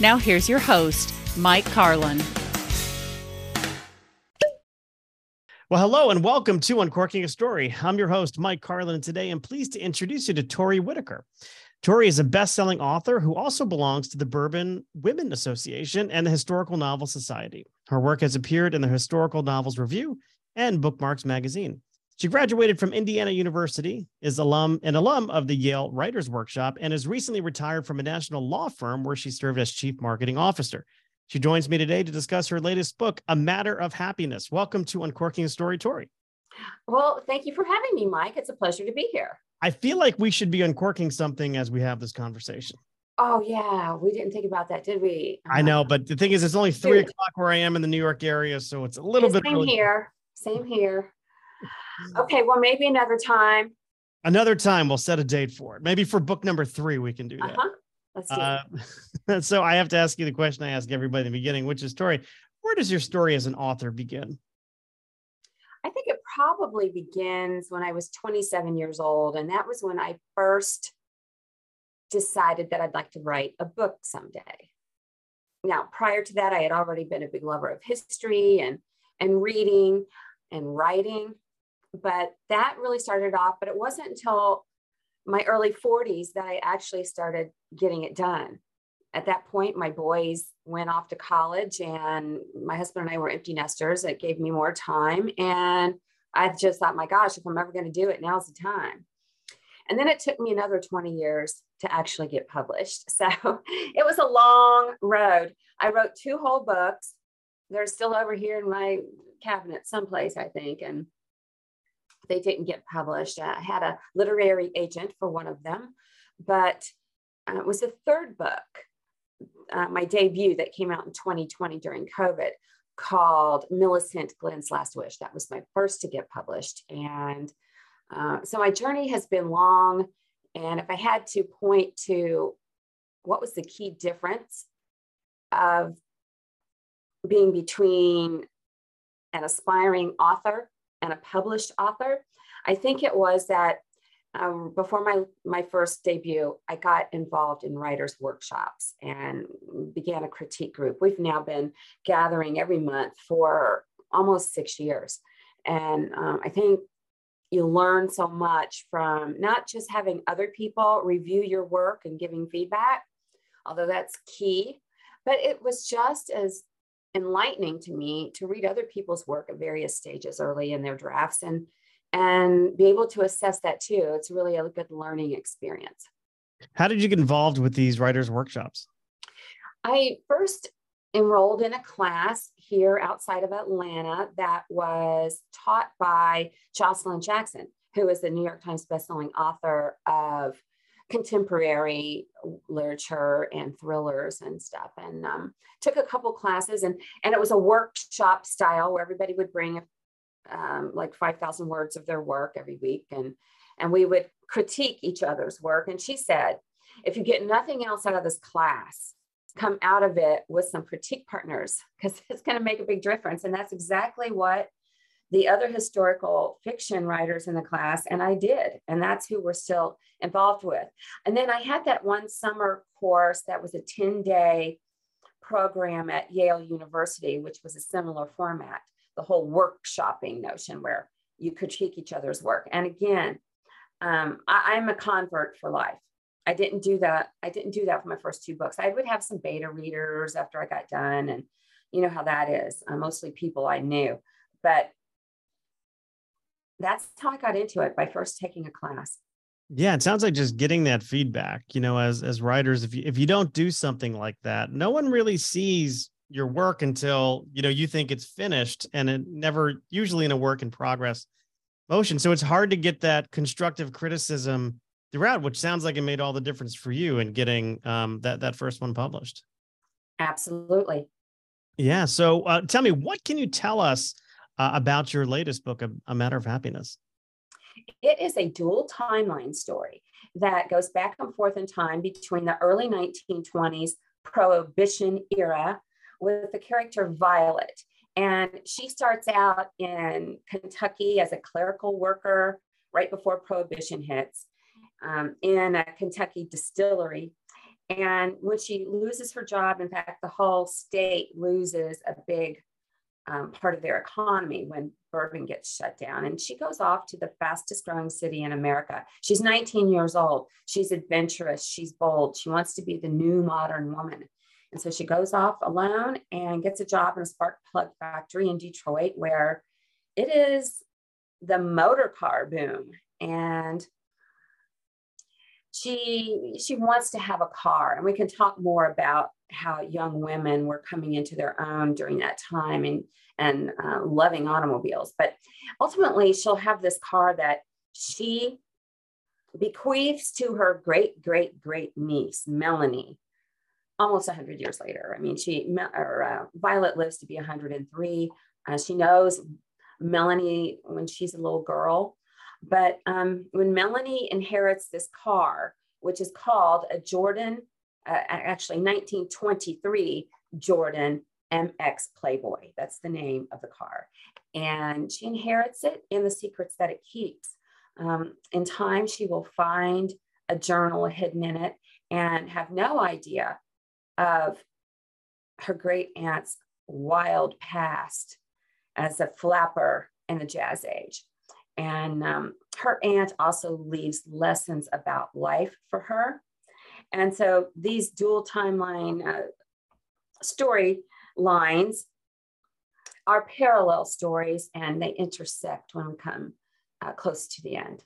Now, here's your host, Mike Carlin. Well, hello and welcome to Uncorking a Story. I'm your host, Mike Carlin, and today I'm pleased to introduce you to Tori Whitaker. Tori is a best-selling author who also belongs to the Bourbon Women Association and the Historical Novel Society. Her work has appeared in the Historical Novels Review and Bookmarks magazine. She graduated from Indiana University, is alum an alum of the Yale Writers Workshop, and is recently retired from a national law firm where she served as chief marketing officer. She joins me today to discuss her latest book, A Matter of Happiness. Welcome to Uncorking a Story, Tori. Well, thank you for having me, Mike. It's a pleasure to be here. I feel like we should be uncorking something as we have this conversation. Oh, yeah. We didn't think about that, did we? I uh-huh. know, but the thing is, it's only three o'clock where I am in the New York area. So it's a little yeah, bit same early. here. Same here. Okay. Well, maybe another time. Another time, we'll set a date for it. Maybe for book number three, we can do that. Uh-huh. Let's do it. Uh, so I have to ask you the question I ask everybody in the beginning, which is Tori, where does your story as an author begin? I think it probably begins when I was 27 years old. And that was when I first decided that I'd like to write a book someday. Now, prior to that, I had already been a big lover of history and, and reading and writing. But that really started off, but it wasn't until my early 40s that I actually started getting it done. At that point, my boys went off to college, and my husband and I were empty nesters. It gave me more time. And I just thought, my gosh, if I'm ever going to do it, now's the time. And then it took me another 20 years to actually get published. So it was a long road. I wrote two whole books. They're still over here in my cabinet someplace, I think. And they didn't get published. I had a literary agent for one of them, but uh, it was the third book, uh, my debut that came out in 2020 during COVID called Millicent Glenn's Last Wish. That was my first to get published. And uh, so my journey has been long. And if I had to point to what was the key difference of being between an aspiring author and a published author. I think it was that um, before my my first debut, I got involved in writers' workshops and began a critique group. We've now been gathering every month for almost six years, and um, I think you learn so much from not just having other people review your work and giving feedback, although that's key, but it was just as enlightening to me to read other people's work at various stages early in their drafts and and be able to assess that too. It's really a good learning experience. How did you get involved with these writers workshops? I first enrolled in a class here outside of atlanta that was taught by Joshilyn Jackson who is the new york times bestselling author of contemporary literature and thrillers and stuff. And um, took a couple classes and and it was a workshop style where everybody would bring um, like 5000 words of their work every week. And and we would critique each other's work. And she said if you get nothing else out of this class come out of it with some critique partners because it's going to make a big difference. And that's exactly what the other historical fiction writers in the class, and I did. And that's who we're still involved with. And then I had that one summer course that was a 10 day program at Yale University, which was a similar format, the whole workshopping notion where you critique each other's work. And again, um, I, I'm a convert for life. I didn't do that. I didn't do that for my first two books. I would have some beta readers after I got done, and you know how that is. Uh, mostly people I knew, but that's how I got into it by first taking a class. Yeah, it sounds like just getting that feedback. You know, as as writers, if you if you don't do something like that, no one really sees your work until you know you think it's finished, and it never usually in a work in progress motion. So it's hard to get that constructive criticism throughout, which sounds like it made all the difference for you in getting um, that that first one published. Absolutely. Yeah. So uh, tell me, what can you tell us uh, about your latest book, a, Matter of Happiness? It is a dual timeline story that goes back and forth in time between the early 1920s Prohibition era with the character Violet. And she starts out in Kentucky as a clerical worker right before Prohibition hits um, in a Kentucky distillery. And when she loses her job, in fact, the whole state loses a big um, part of their economy when bourbon gets shut down. And she goes off to the fastest growing city in America. She's 19 years old. She's adventurous. She's bold. She wants to be the new modern woman. And so she goes off alone and gets a job in a spark plug factory in Detroit, where it is the motor car boom. And she she wants to have a car and we can talk more about how young women were coming into their own during that time and and uh, loving automobiles. But ultimately she'll have this car that she bequeaths to her great great great niece melanie almost 100 years later. I mean she or, uh, violet lives to be 103 uh, she knows melanie when she's a little girl. But um, when Melanie inherits this car, which is called a Jordan, uh, actually 1923 Jordan MX Playboy, that's the name of the car. And she inherits it in the secrets that it keeps. Um, in time, she will find a journal hidden in it and have no idea of her great aunt's wild past as a flapper in the jazz age. And um, her aunt also leaves lessons about life for her. And so these dual timeline uh, story lines are parallel stories and they intersect when we come uh, close to the end.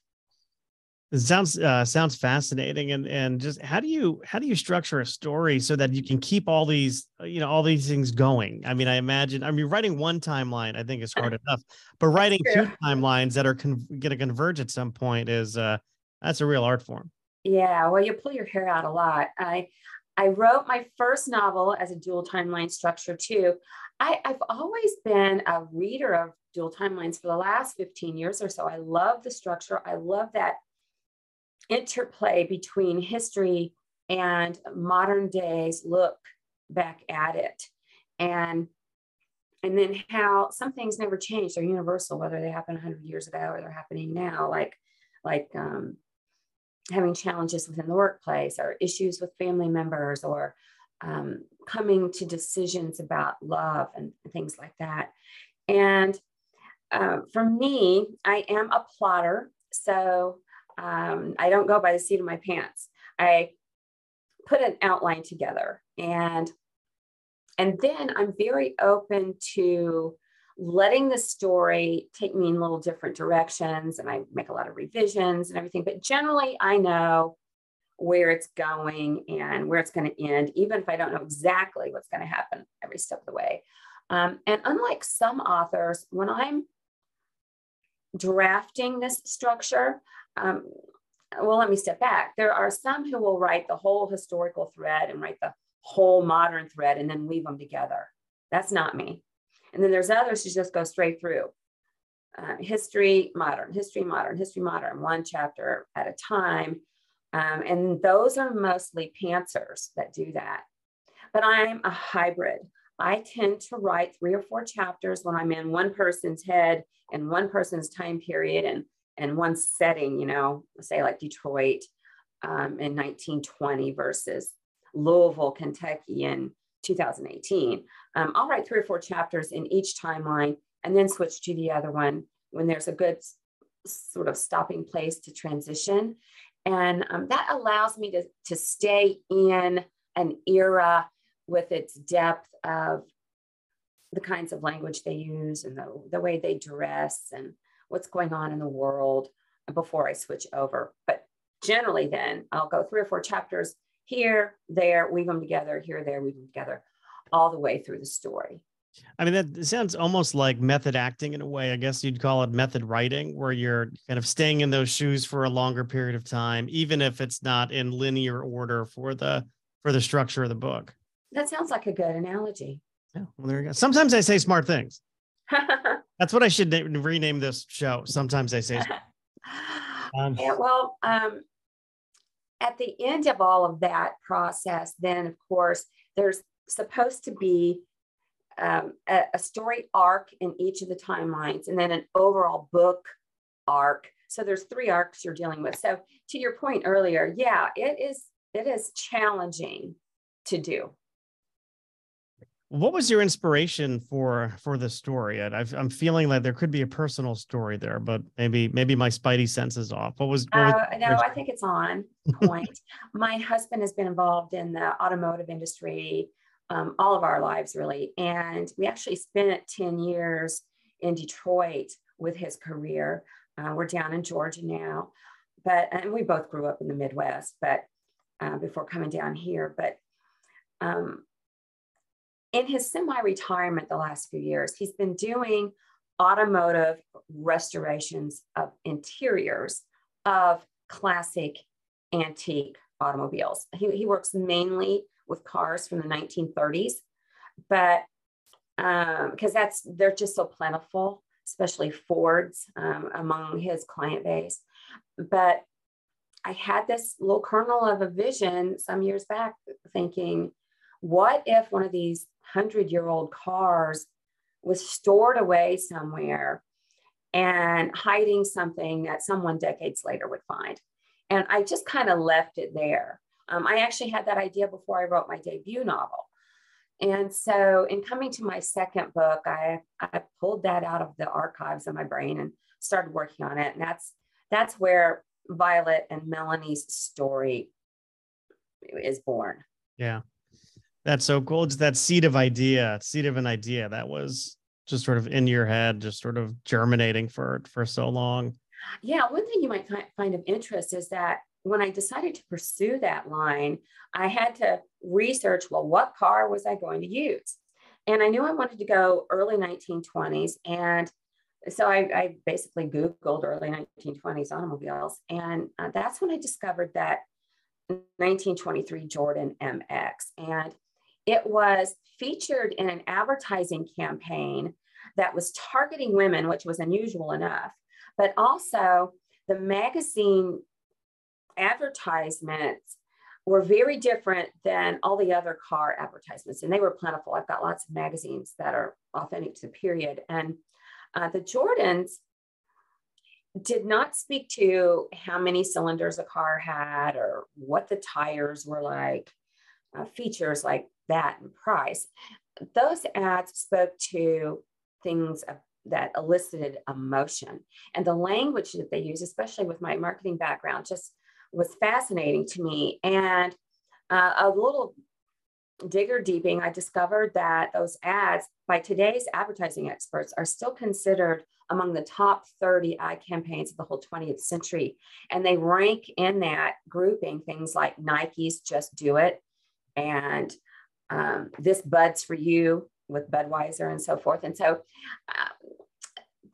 It sounds uh, sounds fascinating, and and just how do you how do you structure a story so that you can keep all these you know all these things going? I mean, I imagine I mean writing one timeline I think is hard enough, but writing two timelines that are con- going to converge at some point is uh, that's a real art form. Yeah, well, you pull your hair out a lot. I I wrote my first novel as a dual timeline structure too. I, I've always been a reader of dual timelines for the last 15 years or so. I love the structure. I love that interplay between history and modern days look back at it and and then how some things never change they're universal whether they happened 100 years ago or they're happening now like like um, having challenges within the workplace or issues with family members or um, coming to decisions about love and things like that and uh, for me i am a plotter so um, I don't go by the seat of my pants. I put an outline together and and then I'm very open to letting the story take me in little different directions and I make a lot of revisions and everything. But generally, I know where it's going and where it's going to end, even if I don't know exactly what's going to happen every step of the way. Um, and unlike some authors, when I'm drafting this structure, um, well, let me step back. There are some who will write the whole historical thread and write the whole modern thread and then weave them together. That's not me. And then there's others who just go straight through uh, history, modern, history, modern, history, modern, one chapter at a time. Um, and those are mostly pantsers that do that. But I'm a hybrid. I tend to write three or four chapters when I'm in one person's head and one person's time period and and one setting, you know, say like Detroit um, in 1920 versus Louisville, Kentucky in 2018. Um, I'll write three or four chapters in each timeline and then switch to the other one when there's a good sort of stopping place to transition. And um, that allows me to, to stay in an era with its depth of the kinds of language they use and the, the way they dress and what's going on in the world before I switch over. But generally, then I'll go three or four chapters here, there, weave them together, here, there, weave them together, all the way through the story. I mean, that sounds almost like method acting in a way. I guess you'd call it method writing, where you're kind of staying in those shoes for a longer period of time, even if it's not in linear order for the for the structure of the book. That sounds like a good analogy. Yeah, well, there you go. Sometimes I say smart things. That's what I should na- rename this show. Sometimes I say. Um, yeah, well, um, at the end of all of that process, then of course, there's supposed to be um, a, a, story arc in each of the timelines and then an overall book arc. So there's three arcs you're dealing with. So to your point earlier, yeah, it is it is challenging to do. What was your inspiration for for the story? i am feeling like there could be a personal story there, but maybe maybe my spidey sense is off. What was? What was uh, no, I think it's on point. my husband has been involved in the automotive industry um, all of our lives, really, and we actually spent ten years in Detroit with his career. Uh, we're down in Georgia now, but and we both grew up in the Midwest, but uh, before coming down here, but. Um, in his semi retirement the last few years, he's been doing automotive restorations of interiors of classic antique automobiles. He, he works mainly with cars from the 1930s, but because um, that's they're just so plentiful, especially Fords um, among his client base. But I had this little kernel of a vision some years back, thinking, what if one of these hundred year old cars was stored away somewhere and hiding something that someone decades later would find. And I just kind of left it there. Um, I actually had that idea before I wrote my debut novel. And so, in coming to my second book, I, I pulled that out of the archives of my brain and started working on it. And that's that's where Violet and Melanie's story is born. Yeah. That's so cool. Just that seed of idea, seed of an idea that was just sort of in your head, just sort of germinating for for so long. Yeah, one thing you might find of interest is that when I decided to pursue that line, I had to research well, what car was I going to use? And I knew I wanted to go early 1920s. And so I, I basically Googled early 1920s automobiles. And uh, that's when I discovered that 1923 Jordan MX. And it was featured in an advertising campaign that was targeting women, which was unusual enough, but also the magazine advertisements were very different than all the other car advertisements, and they were plentiful. I've got lots of magazines that are authentic to the period. And uh, the Jordans did not speak to how many cylinders a car had or what the tires were like, uh, features like that and price. Those ads spoke to things that elicited emotion. And the language that they use, especially with my marketing background, just was fascinating to me. And uh, a little digger deeping, I discovered that those ads, by today's advertising experts, are still considered among the top 30 ad campaigns of the whole 20th century. And they rank in that grouping things like Nike's Just Do It and um, this buds for you with Budweiser and so forth. And so uh,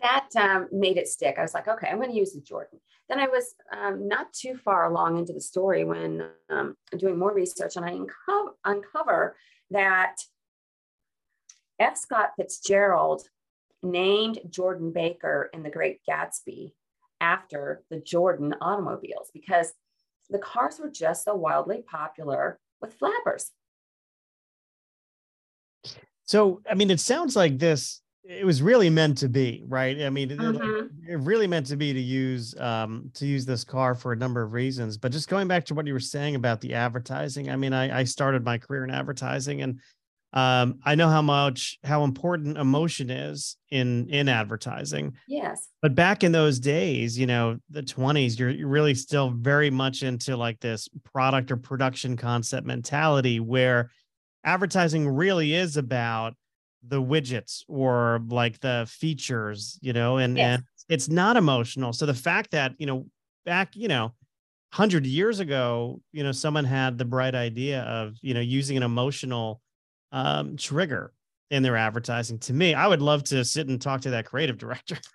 that um, made it stick. I was like, okay, I'm going to use the Jordan. Then I was um, not too far along into the story when um, doing more research, and I unco- uncover that F. Scott Fitzgerald named Jordan Baker in The Great Gatsby after the Jordan automobiles because the cars were just so wildly popular with flappers. So, I mean, it sounds like this, it was really meant to be, right? I mean, mm-hmm. it, it, really meant to be to use, um, to use this car for a number of reasons, but just going back to what you were saying about the advertising. I mean, I, I started my career in advertising and um, I know how much how important emotion is in in advertising. Yes. But back in those days, you know, the 20s, you're, you're really still very much into like this product or production concept mentality where advertising really is about the widgets or like the features, you know, and, yes. and it's not emotional. So the fact that, you know, back, you know, 100 years ago, you know, someone had the bright idea of, you know, using an emotional um, trigger in their advertising. To me, I would love to sit and talk to that creative director.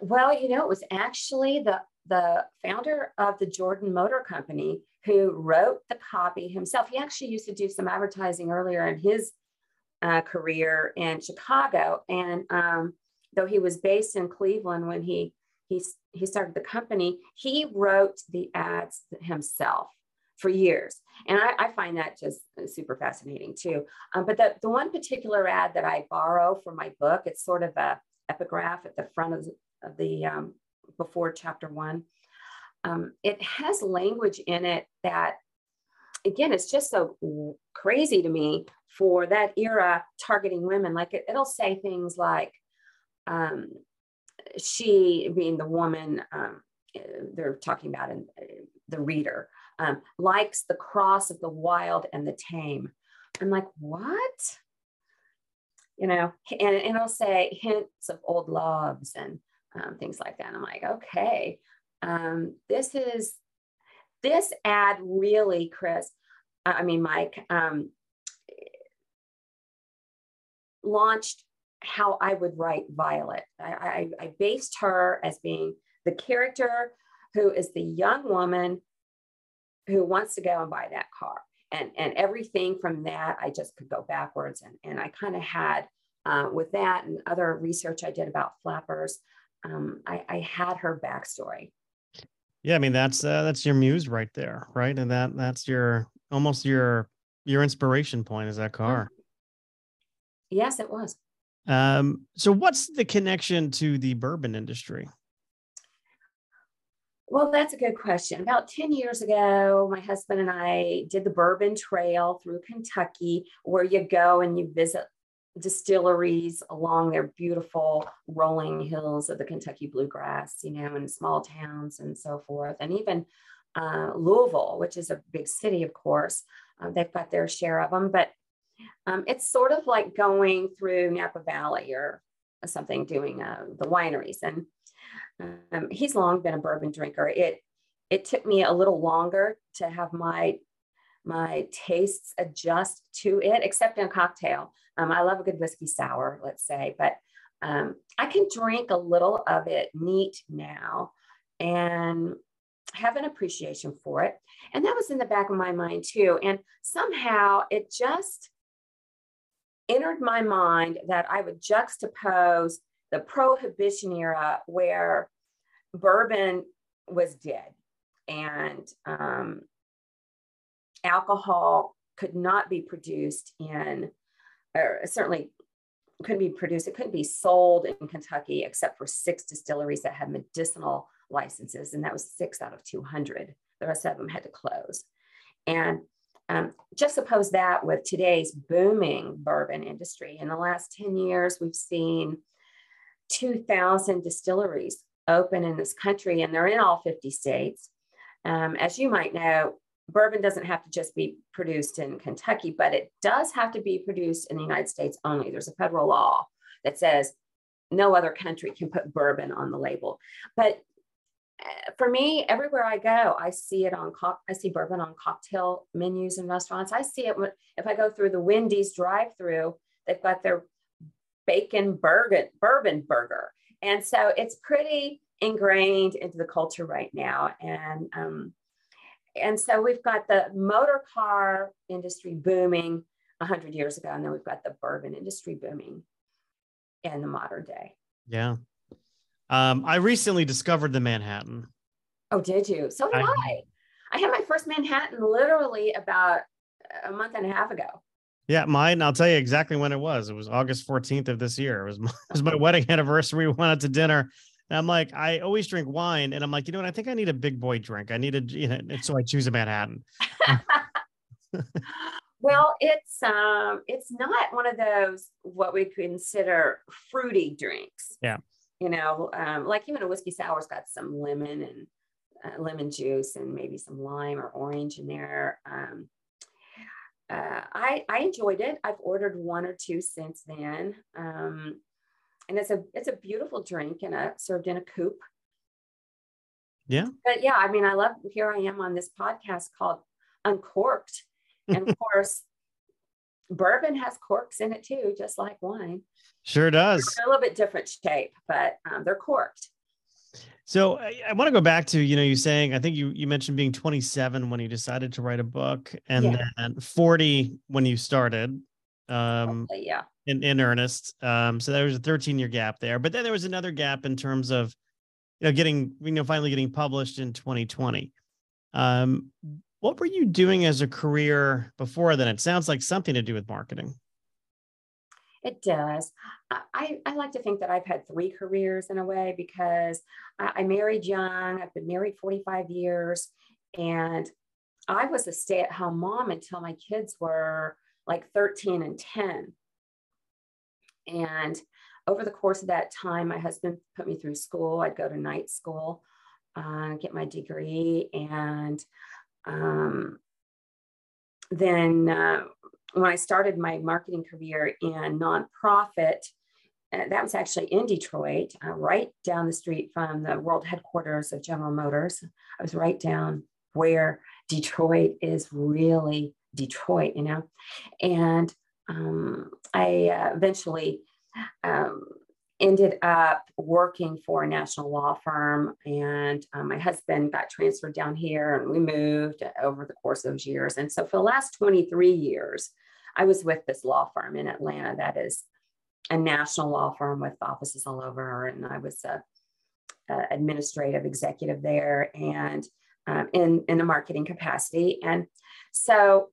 Well, you know, it was actually the the founder of the Jordan Motor Company who wrote the copy himself. He actually used to do some advertising earlier in his uh, career in Chicago, and um, though he was based in Cleveland when he he he started the company, he wrote the ads himself for years. And I, I find that just super fascinating too. Um, but the, the one particular ad that I borrow for my book, it's sort of a epigraph at the front of the, of the um, before chapter one. Um, it has language in it that, again, it's just so crazy to me for that era targeting women. Like it, will say things like, um, she being the woman um, they're talking about in uh, the reader um, likes the cross of the wild and the tame. I'm like, what? You know, and, and it'll say hints of old loves and um, things like that. I'm like, okay, um, this is this ad really, Chris. I mean, Mike, um, launched how I would write Violet. I, I, I based her as being the character who is the young woman who wants to go and buy that car. And, and everything from that, I just could go backwards. And, and I kind of had, uh, with that and other research I did about flappers, um, I, I had her backstory. Yeah, I mean that's uh, that's your muse right there, right? And that that's your almost your your inspiration point is that car. Yes, it was. Um, so what's the connection to the bourbon industry? Well, that's a good question. About 10 years ago, my husband and I did the Bourbon Trail through Kentucky, where you go and you visit distilleries along their beautiful rolling hills of the Kentucky bluegrass, you know, in small towns and so forth. And even uh, Louisville, which is a big city, of course, uh, they've got their share of them. But um, it's sort of like going through Napa Valley or something, doing uh, the wineries. And um, he's long been a bourbon drinker. It it took me a little longer to have my my tastes adjust to it, except in a cocktail. Um, I love a good whiskey sour, let's say, but um, I can drink a little of it neat now and have an appreciation for it. And that was in the back of my mind too. And somehow it just entered my mind that I would juxtapose the prohibition era where bourbon was dead and um, alcohol could not be produced in, or certainly couldn't be produced, it couldn't be sold in Kentucky except for six distilleries that had medicinal licenses, and that was six out of 200. The rest of them had to close. And um, just suppose that with today's booming bourbon industry. In the last 10 years, we've seen 2,000 distilleries open in this country, and they're in all 50 states. Um, as you might know, bourbon doesn't have to just be produced in Kentucky, but it does have to be produced in the United States only. There's a federal law that says no other country can put bourbon on the label. But uh, for me, everywhere I go, I see it on co- I see bourbon on cocktail menus and restaurants. I see it when, if I go through the Wendy's drive-through. They've got their bacon bourbon bourbon burger, and so it's pretty ingrained into the culture right now. And um, and so we've got the motor car industry booming 100 years ago, and then we've got the bourbon industry booming in the modern day. Yeah. Um, I recently discovered the Manhattan. Oh, did you? So did I. I. I had my first Manhattan literally about a month and a half ago. Yeah, mine. I'll tell you exactly when it was. It was August 14th of this year. It was my, it was my wedding anniversary. We went out to dinner. And I'm like, I always drink wine, and I'm like, you know what? I think I need a big boy drink. I need a, you know, so I choose a Manhattan. Well, it's um, it's not one of those what we consider fruity drinks. Yeah. You know, um, like even a whiskey sour's got some lemon and uh, lemon juice and maybe some lime or orange in there. Um, uh, I I enjoyed it. I've ordered one or two since then, um, and it's a it's a beautiful drink and a served in a coupe. Yeah. But yeah, I mean, I love. Here I am on this podcast called Uncorked, and of course, bourbon has corks in it too, just like wine. Sure does. They're a little bit different shape, but um, they're corked. So I, I want to go back to you know you saying I think you you mentioned being 27 when you decided to write a book and Yeah. then 40 when you started um yeah. in, in earnest um so there was a 13 year gap there but then there was another gap in terms of you know getting you know finally getting published in 2020 um what were you doing as a career before then it sounds like something to do with marketing It does. I, I like to think that I've had three careers in a way because I, I married young. I've been married 45 years and I was a stay at home mom until my kids were like 13 and 10. And over the course of that time, my husband put me through school. I'd go to night school, uh, get my degree, and um, then uh, when I started my marketing career in nonprofit, uh, that was actually in Detroit, uh, right down the street from the world headquarters of General Motors. I was right down where Detroit is really Detroit, you know. And um, I uh, eventually um, ended up working for a national law firm, and uh, my husband got transferred down here, and we moved over the course of those years. And so, for the last 23 years, I was with this law firm in Atlanta that is a national law firm with offices all over, and I was a, a administrative executive there, and um, in in a marketing capacity. And so,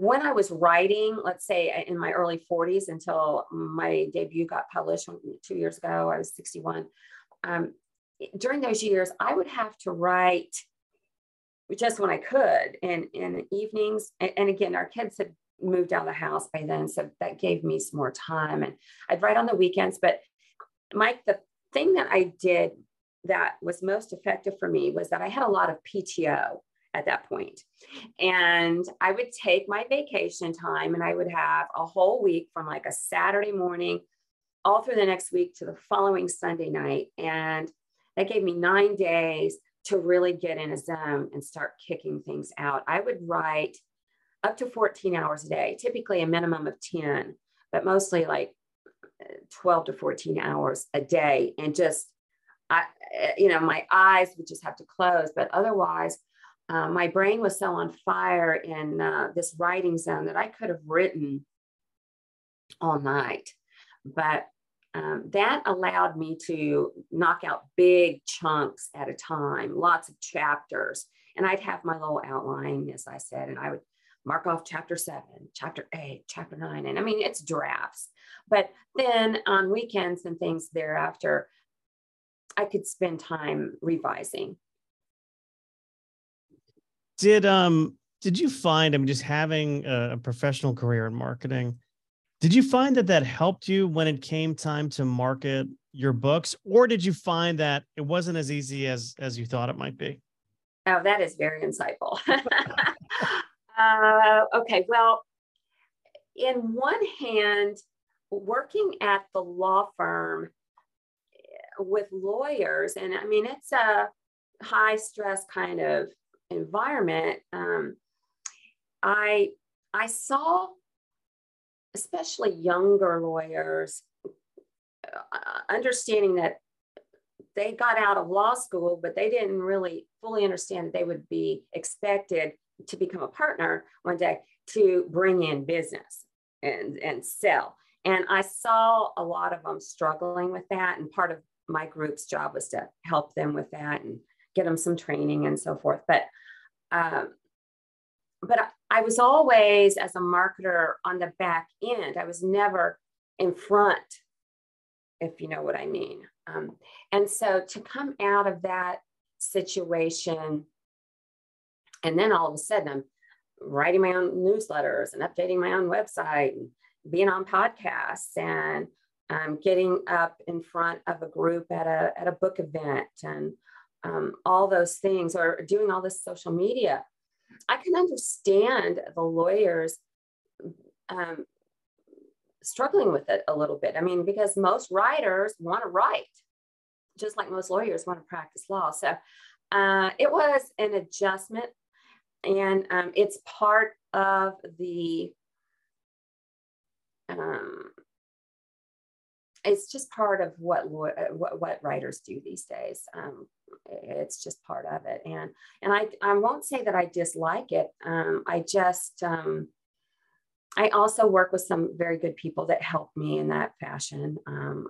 when I was writing, let's say in my early 40s until my debut got published two years ago, I was 61. Um, during those years, I would have to write just when I could in, in evenings. And, and again, our kids had moved out of the house by then, so that gave me some more time. And I'd write on the weekends. But Mike, the thing that I did that was most effective for me was that I had a lot of PTO at that point. And I would take my vacation time and I would have a whole week from like a Saturday morning all through the next week to the following Sunday night. And that gave me nine days to really get in a zone and start kicking things out. I would write up to 14 hours a day, typically a minimum of 10, but mostly like 12 to 14 hours a day. And just, I, you know, my eyes would just have to close, but otherwise, uh, my brain was so on fire in uh, this writing zone that I could have written all night. But um, that allowed me to knock out big chunks at a time, lots of chapters. And I'd have my little outline, as I said, and I would mark off chapter seven, chapter eight, chapter nine. And I mean, it's drafts. But then on weekends and things thereafter, I could spend time revising. Did um did you find I mean just having a, professional career in marketing did you find that that helped you when it came time to market your books or did you find that it wasn't as easy as as you thought it might be? Oh, that is very insightful. uh, okay, well, in one hand, working at the law firm with lawyers, and I mean, it's a high stress kind of environment. Um, I I saw, especially younger lawyers, uh, understanding that they got out of law school, but they didn't really fully understand that they would be expected to become a partner one day to bring in business and, and sell. And I saw a lot of them struggling with that. And part of my group's job was to help them with that and get them some training and so forth. But um, but I was always as a marketer on the back end. I was never in front, if you know what I mean. Um, and so to come out of that situation, and then all of a sudden I'm writing my own newsletters and updating my own website and being on podcasts and um, getting up in front of a group at a, at a book event and um, all those things or doing all this social media. I can understand the lawyers um, struggling with it a little bit. I mean, because most writers want to write, just like most lawyers want to practice law. So uh, it was an adjustment, and um, it's part of the. Um, it's just part of what, what what writers do these days. Um, it's just part of it, and and I I won't say that I dislike it. Um, I just um, I also work with some very good people that help me in that fashion. Um,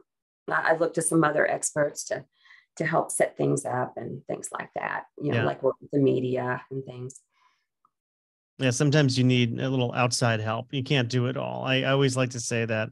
I look to some other experts to to help set things up and things like that. You know, yeah. like work with the media and things. Yeah, sometimes you need a little outside help. You can't do it all. I, I always like to say that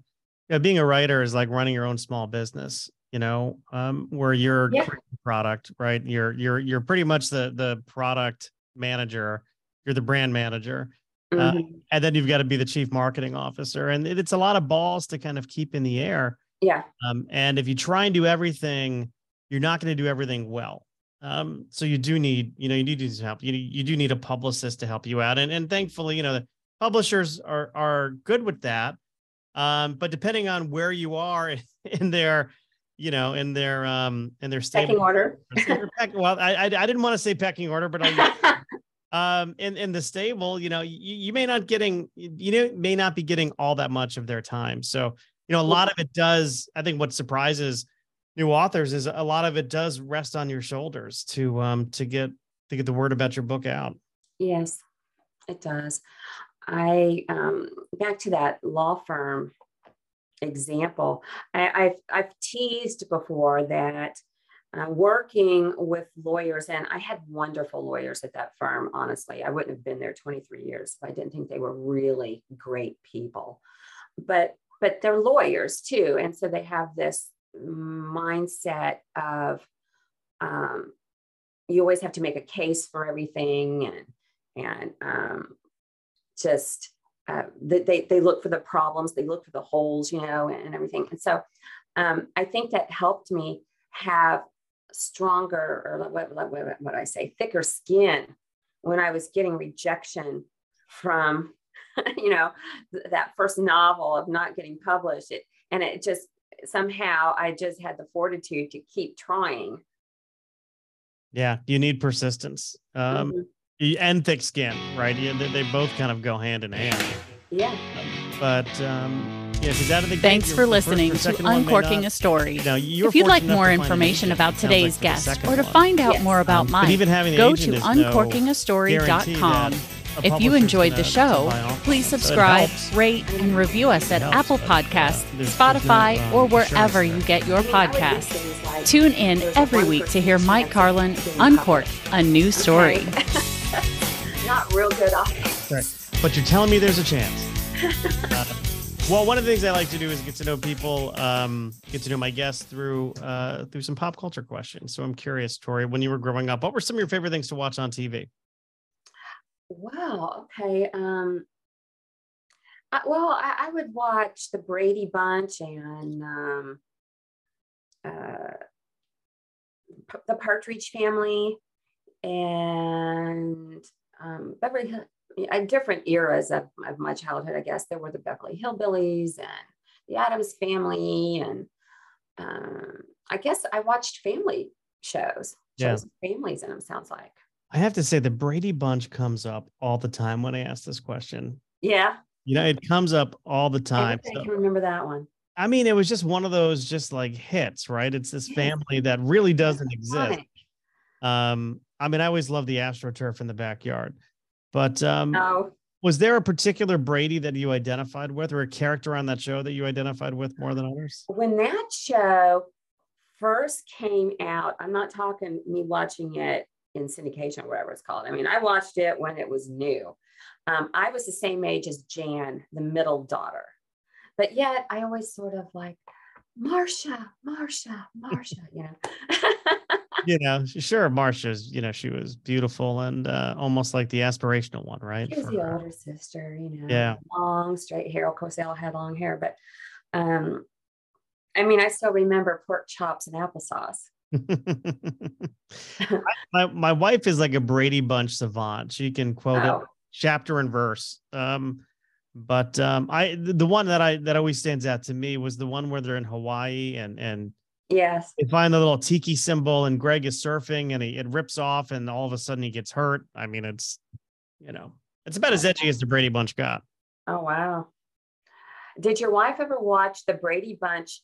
you know, being a writer is like running your own small business. You know, um, where you're yeah. product, right? You're you're you're pretty much the the product manager. You're the brand manager uh, mm-hmm. and then you've got to be the chief marketing officer. And it's a lot of balls to kind of keep in the air. Yeah. Um, and if you try and do everything, you're not going to do everything well. Um, so you do need, you know, you need some help. You, you do need a publicist to help you out. And, and thankfully, you know, the publishers are, are good with that. Um, but depending on where you are in their, you know, in their, um, in their stable. pecking order. well, I, I, I didn't want to say pecking order, but I, um in in the stable you know you, you may not getting you know may not be getting all that much of their time. So you know a lot of it does i think what surprises new authors is a lot of it does rest on your shoulders to um to get to get the word about your book out. Yes it does. I um back to that law firm example I, i've i've teased before that uh, working with lawyers, and I had wonderful lawyers at that firm, honestly. I wouldn't have been there 23 years if I didn't think they were really great people. But but they're lawyers too. And so they have this mindset of um, you always have to make a case for everything and and um, just uh, they, they look for the problems, they look for the holes, you know, and, and everything. And so um, I think that helped me have stronger or what, what, what, what I say, thicker skin when I was getting rejection from, you know, th- that first novel of not getting published. It, and it just somehow I just had the fortitude to keep trying. Yeah, you need persistence um, mm-hmm. And thick skin, right? Yeah, they, they, both kind of go hand in hand. Yeah. But um, yeah, because out of the game. Thanks for listening to Uncorking a Story. Now, if you'd like more information about today's like guest or to find out yes. more about um, mine, go to uncorkingastory.com. If you enjoyed the show, please subscribe, rate, and review us at Apple Podcasts, Spotify, uh, or wherever you get your podcasts. Tune in every week to hear Mike Carlin uncork a new story. Not real good, right. But you're telling me there's a chance. Uh, well, one of the things I like to do is get to know people, um, get to know my guests through uh, through some pop culture questions. So I'm curious, Tori, when you were growing up, what were some of your favorite things to watch on TV? Wow. Okay. Um, I, well, I, I, would watch the Brady Bunch and um, uh, the Partridge Family and um, Beverly at different eras of, of my childhood, I guess there were the Beverly Hillbillies and the Addams Family, and um, I guess I watched family shows, shows yeah. families in them. Sounds like. I have to say, the Brady Bunch comes up all the time when I ask this question. Yeah. You know, it comes up all the time. I, so, can remember that one. I mean, it was just one of those just like hits, right? It's this family that really doesn't exist. Um, I mean, I always love the AstroTurf in the backyard. But um, no. was there a particular Brady that you identified with, or a character on that show that you identified with more than others? When that show first came out, I'm not talking me watching it in syndication or whatever it's called. I mean, I watched it when it was new. Um, I was the same age as Jan, the middle daughter, but yet I always sort of like Marcia, Marcia, Marcia, you know. you know, sure, Marcia's, you know, she was beautiful and uh, almost like the aspirational one, right? She was For the older sister, you know. Yeah. Long straight hair. Of course, they all had long hair, but um, I mean, I still remember pork chops and applesauce. my my wife is like a Brady Bunch savant. She can quote it Oh, chapter and verse. Um, but um, I the one that I that always stands out to me was the one where they're in Hawaii and and yes. they find the little tiki symbol and Greg is surfing and he it rips off and all of a sudden he gets hurt. I mean, it's you know, it's about as edgy as the Brady Bunch got. Oh, wow. Did your wife ever watch the Brady Bunch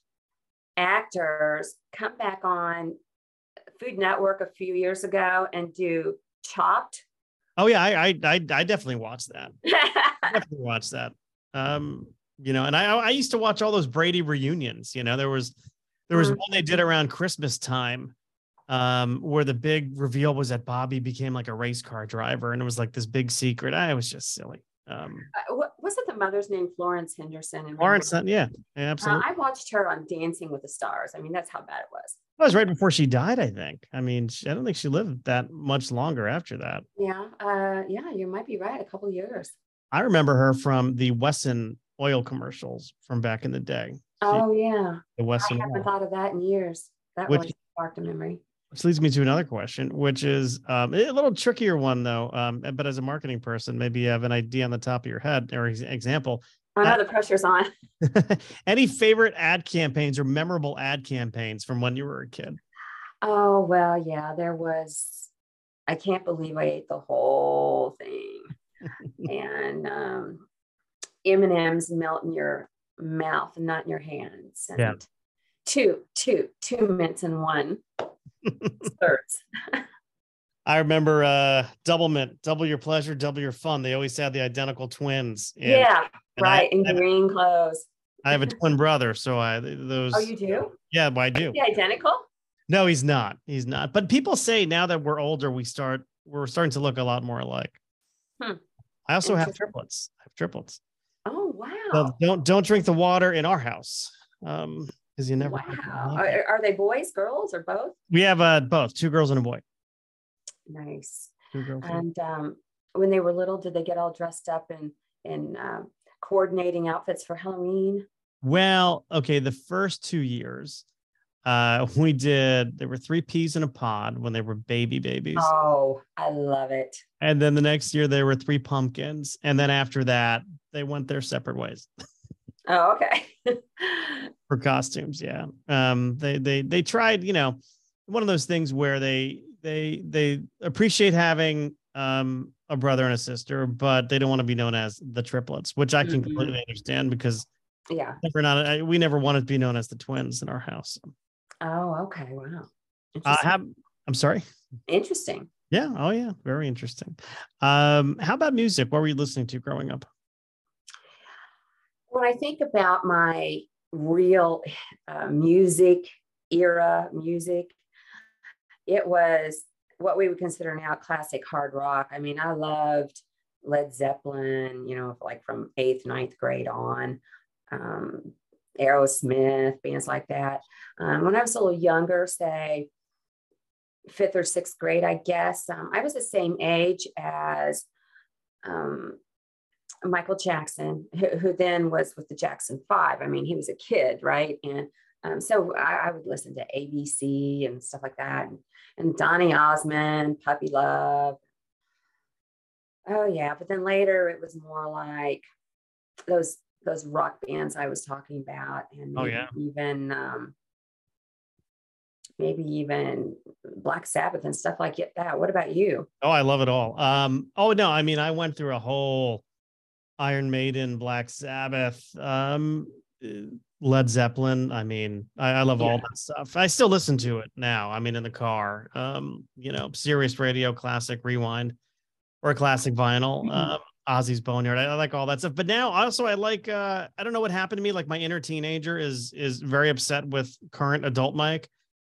actors come back on Food Network a few years ago and do Chopped? Oh yeah, I I I, I definitely watched that. I definitely watched that. Um, you know, and I I used to watch all those Brady reunions. You know, there was there was Mhm. one they did around Christmas time, um, where the big reveal was that Bobby became like a race car driver, and it was like this big secret. I was just silly. Um, Uh, what, wasn't the mother's name Florence Henderson? And Lawrence, yeah, yeah, Uh, absolutely. I watched her on Dancing with the Stars. I mean, that's how bad it was. That was right before she died. I think. I mean, she, I don't think she lived that much longer after that. Yeah, uh, yeah, you might be right. A couple years. I remember her from the Wesson oil commercials from back in the day. Oh yeah, the I haven't oil. thought of that in years. That Which- really sparked a memory. Which leads me to another question, which is um, a little trickier one though. Um, but as a marketing person, maybe you have an idea on the top of your head or ex- example. I know Uh, the pressure's on. Any favorite ad campaigns or memorable ad campaigns from when you were a kid? Oh well, yeah, there was. I can't believe I ate the whole thing, and um, M and M's melt in your mouth and not in your hands. And Yeah. two, two, two mints in one. Thirds. I remember uh, Doublemint, double your pleasure, double your fun. They always had the identical twins. and- yeah, and I- right. In I, green clothes. I have a twin brother, so I those. Oh, you do? Yeah, well, I do. Identical. No, he's not. He's not. But people say now that we're older, we start we're starting to look a lot more alike. Hmm. I also have triplets. I have triplets. Wow. So don't don't drink the water in our house. Um, because you never wow. Are, are they boys, girls, or both? we have uh both two girls and a boy. Nice. Two girls. And um, when they were little, did they get all dressed up in in uh, coordinating outfits for Halloween? Well, okay, the first two years, uh, we did there were three peas in a pod when they were baby babies. Oh, I love it. And then the next year there were three pumpkins. And then after that, they went their separate ways. Oh, okay. for costumes yeah um they they they tried you know one of those things where they they they appreciate having um a brother and a sister but they don't want to be known as the triplets which i can Mhm. completely understand because yeah. we're not we never wanted to be known as the twins in our house Oh, okay. Wow. uh have i'm sorry Interesting. yeah oh yeah very interesting um how about music what were you listening to growing up When I think about my real uh, music era, music, it was what we would consider now classic hard rock. I mean, I loved Led Zeppelin, you know, like from eighth, ninth grade on, um, Aerosmith, bands like that. Um, when I was a little younger, say fifth or sixth grade, I guess, um, I was the same age as um, Michael Jackson, who, who then was with the Jackson Five. I mean, he was a kid, right? And um, so I, I would listen to ABC and stuff like that, and, and Donny Osmond, Puppy Love. Oh yeah, but then later it was more like those those rock bands I was talking about, and Oh, yeah. even um, maybe even Black Sabbath and stuff like that. What about you? Oh, I love it all. Um, oh no, I mean, I went through a whole Iron Maiden, Black Sabbath, um, uh, Led Zeppelin. I mean, I, I love all that stuff. I still listen to it now. I mean, in the car, um, you know, Sirius Radio, classic rewind, or classic vinyl. Mhm. Um, Ozzy's Boneyard. I, I like all that stuff. But now also I like uh I don't know what happened to me. Like my inner teenager is is very upset with current adult Mike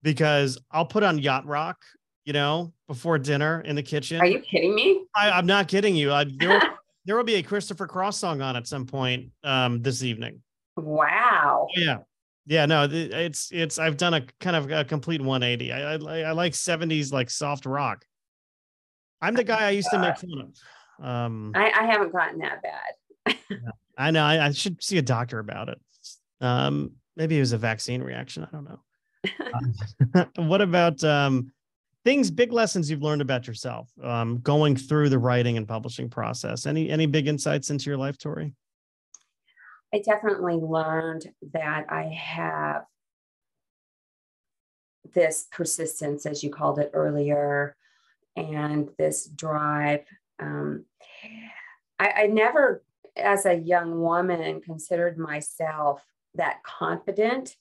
because I'll put on yacht rock, you know, before dinner in the kitchen. Are you kidding me? I, I'm not kidding you. I, there, will, there will be a Christopher Cross song on at some point um, this evening. Wow. Oh, yeah. Yeah, no, it's it's. I've done a kind of a complete 180. I I, I like 70s like soft rock. I'm the guy I used to make fun of. Um, I, I haven't gotten that bad. I know. I, I, should see a doctor about it. Um, maybe it was a vaccine reaction. I don't know. um, what about um, things, big lessons you've learned about yourself um, going through the writing and publishing process? Any any big insights into your life, Tori? I definitely learned that I have this persistence, as you called it earlier, and this drive. Um, I, I never, as a young woman, considered myself that confident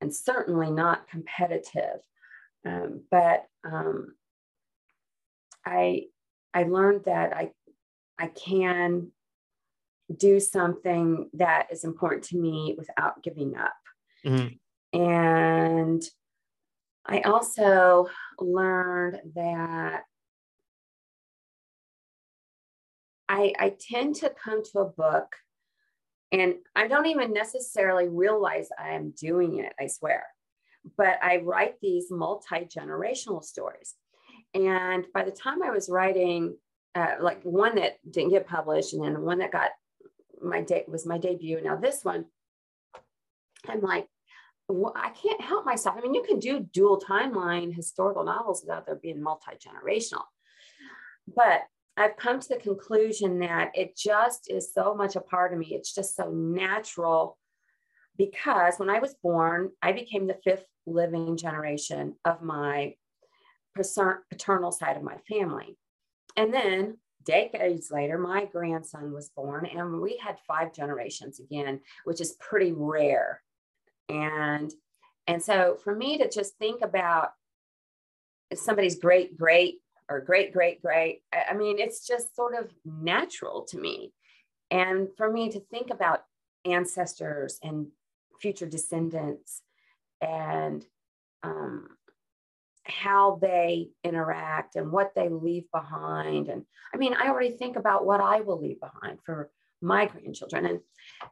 and certainly not competitive. Um, but um, I I learned that I I can do something that is important to me without giving up. Mm-hmm. And I also learned that I, I tend to come to a book and I don't even necessarily realize I am doing it, I swear. But I write these multi generational stories. And by the time I was writing, uh, like one that didn't get published, and then one that got my date was my debut. Now this one, I'm like, well, I can't help myself. I mean, you can do dual timeline historical novels without there being multi generational, but I've come to the conclusion that it just is so much a part of me. It's just so natural because when I was born, I became the fifth living generation of my paternal side of my family. And then decades later, my grandson was born, and we had five generations again, which is pretty rare. And and so for me to just think about somebody's great great or great great great, I mean, it's just sort of natural to me. And for me to think about ancestors and future descendants and um, how they interact and what they leave behind. And i mean i already think about what i will leave behind for my grandchildren. And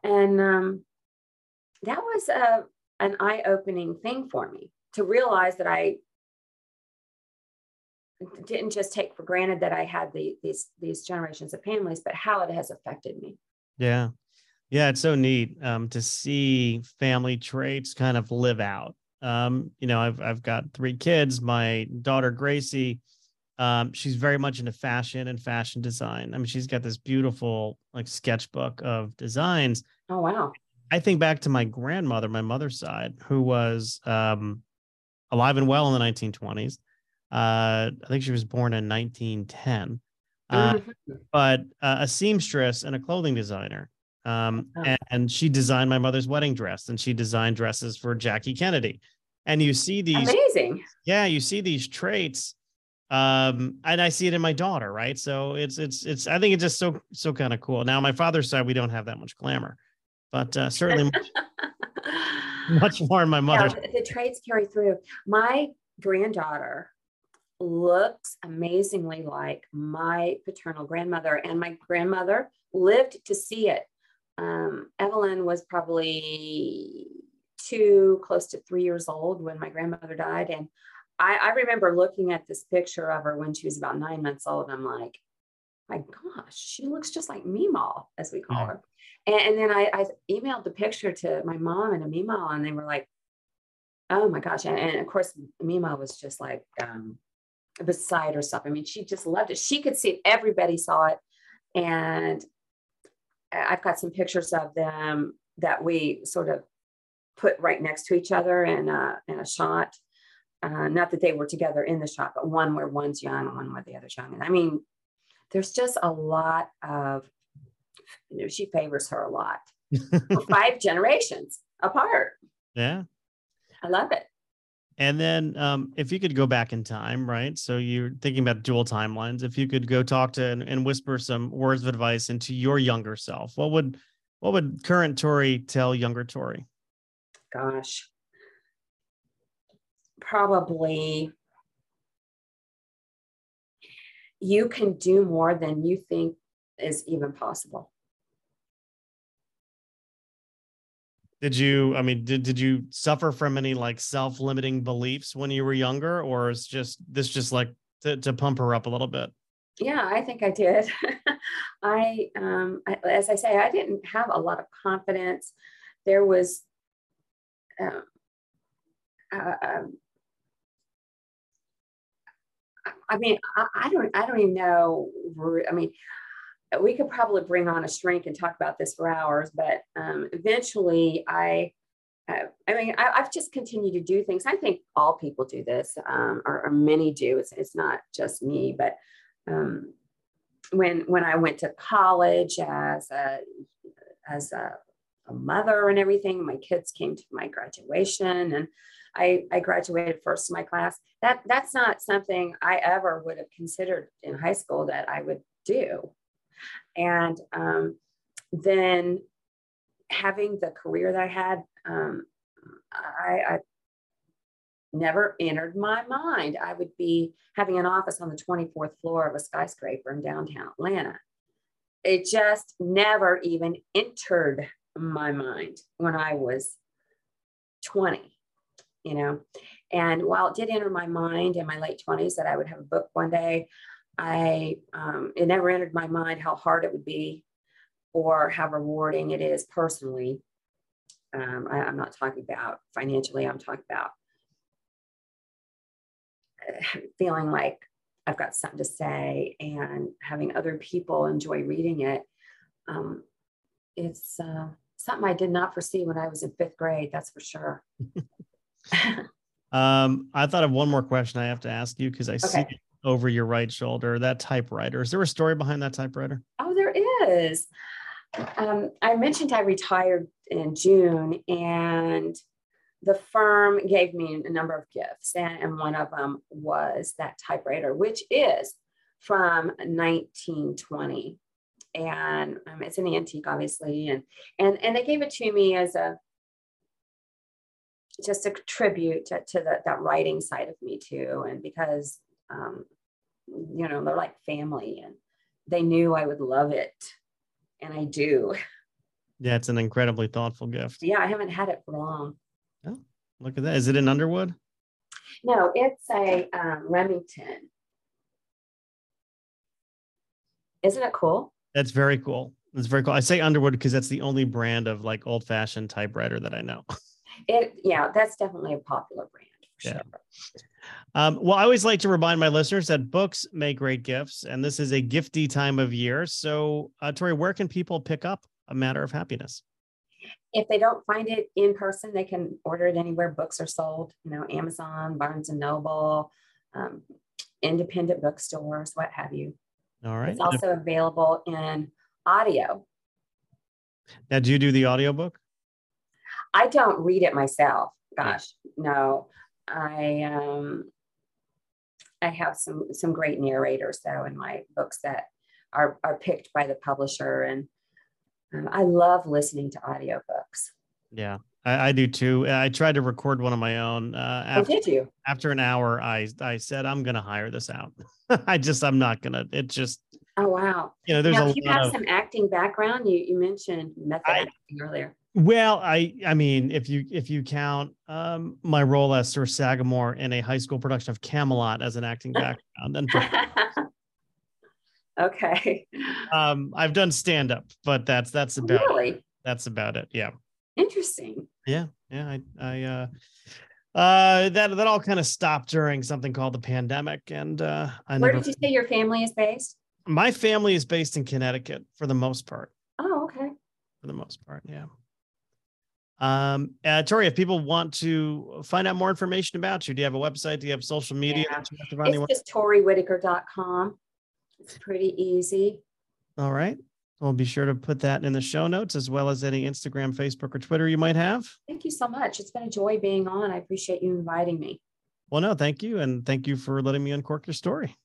and um, that was a an eye-opening thing for me to realize that i didn't just take for granted that i had the, these these generations of families but how it has affected me yeah yeah it's so neat um, to see family traits kind of live out um, you know, I've I've got three kids. My daughter Gracie, um, she's very much into fashion and fashion design. I mean, she's got this beautiful like sketchbook of designs. Oh wow! I think back to my grandmother, my mother's side, who was um, alive and well in the 1920s. Uh, I think she was born in 1910. Uh, mm-hmm. But uh, a seamstress and a clothing designer. Um, oh. and, and, she designed my mother's wedding dress and she designed dresses for Jackie Kennedy. And you see these amazing. Yeah, you see these traits. Um, and I see it in my daughter, right? So it's it's it's I think it's just so so kind of cool. Now, my father's side, we don't have that much glamour, but uh, certainly much, much more in my mother. Yeah, the traits carry through. My granddaughter looks amazingly like my paternal grandmother, and my grandmother lived to see it um, Evelyn was probably two, close to three years old when my grandmother died. And I, I remember looking at this picture of her when she was about nine months old. And I'm like, my gosh, she looks just like Meemaw, as we call mm-hmm. her. And, and then I, I, emailed the picture to my mom and a Meemaw, and they were like, oh my gosh. And, and of course, Meemaw was just like um, beside herself. I mean, she just loved it. She could see it, everybody saw it. And I've got some pictures of them that we sort of put right next to each other in a, in a shot. Uh, not that they were together in the shot, but one where one's young and one where the other's young. And I mean, there's just a lot of, you know, she favors her a lot. five generations apart. Yeah. I love it. And then, um, if you could go back in time, right? So you're thinking about dual timelines. If you could go talk to and, and, whisper some words of advice into your younger self, what would what would current Tori tell younger Tori? Gosh, probably you can do more than you think is even possible. Did you, I mean, did, did you suffer from any like self limiting beliefs when you were younger, or is just this just like to, to pump her up a little bit? Yeah, I think I did. I, um, I, as I say, I didn't have a lot of confidence. There was, um, uh, um, I mean, I, I, don't, I don't even know. I mean, we could probably bring on a shrink and talk about this for hours, but um, eventually I, uh, I mean, I, have just continued to do things. I think all people do this, um, or, or, many do. It's, it's not just me, but um, when when I went to college as a as a, a, mother and everything, my kids came to my graduation, and I, I graduated first in my class. That that's not something I ever would have considered in high school that I would do. And um, then having the career that I had, um, I, I never entered my mind. I would be having an office on the 24th floor of a skyscraper in downtown Atlanta. It just never even entered my mind when I was 20, you know. And while it did enter my mind in my late 20s that I would have a book one day, I um, it never entered my mind how hard it would be or how rewarding it is personally. Um, I, I'm not talking about financially, I'm talking about feeling like I've got something to say and having other people enjoy reading it. Um, it's uh, something I did not foresee when I was in fifth grade, that's for sure. um, I thought of one more question I have to ask you because I okay. see over your right shoulder that typewriter. Is there a story behind that typewriter? Oh, there is. Um, I mentioned I retired in June and the firm gave me a number of gifts, and, and one of them was that typewriter, which is from 1920 and um, it's an antique obviously and and and they gave it to me as a just a tribute to, to the, that writing side of me too and because um, you know they're like family and they knew i would love it and i do yeah it's an incredibly thoughtful gift yeah i haven't had it for long Oh, look at that. Is it an Underwood? No, it's a um, Remington. Isn't it cool? That's very cool. It's very cool. I say Underwood because that's the only brand of like old fashioned typewriter that I know. It yeah, that's definitely a popular brand. Yeah. Um, well, I always like to remind my listeners that books make great gifts, and this is a gifty time of year. So, uh, Tori, where can people pick up a matter of happiness? If they don't find it in person, they can order it anywhere books are sold, you know, Amazon, Barnes and Noble, um, independent bookstores, what have you. All right. It's also available in audio. Now, do you do the audiobook? I don't read it myself. Gosh, no. I um I have some some great narrators though in my books that are are picked by the publisher and um, I love listening to audiobooks. Yeah, I, I, do too. I tried to record one of my own. Uh, oh, after, oh, did you? After an hour, I I said I'm going to hire this out. I just I'm not gonna. It just. Oh wow! You know, there's now, a. You have of, some acting background. You you mentioned method I, acting earlier. Well, I I mean, if you if you count um, my role as Sir Sagramore in a high school production of Camelot as an acting background, then Okay. Um, I've done stand up, but that's that's about really? it. that's about it. Yeah. Interesting. Yeah, yeah. I I uh uh that that all kind of stopped during something called the pandemic, and uh I where never, did you say your family is based? My family is based in Connecticut for the most part. Oh, okay. For the most part, yeah. Um, uh, Tori, if people want to find out more information about you, do you have a website? Do you have social media? Yeah. It's just toriwhitaker.com. It's pretty easy. All right. We'll be sure to put that in the show notes as well as any Instagram, Facebook, or Twitter you might have. Thank you so much. It's been a joy being on. I appreciate you inviting me. Well, no, thank you. And thank you for letting me uncork your story.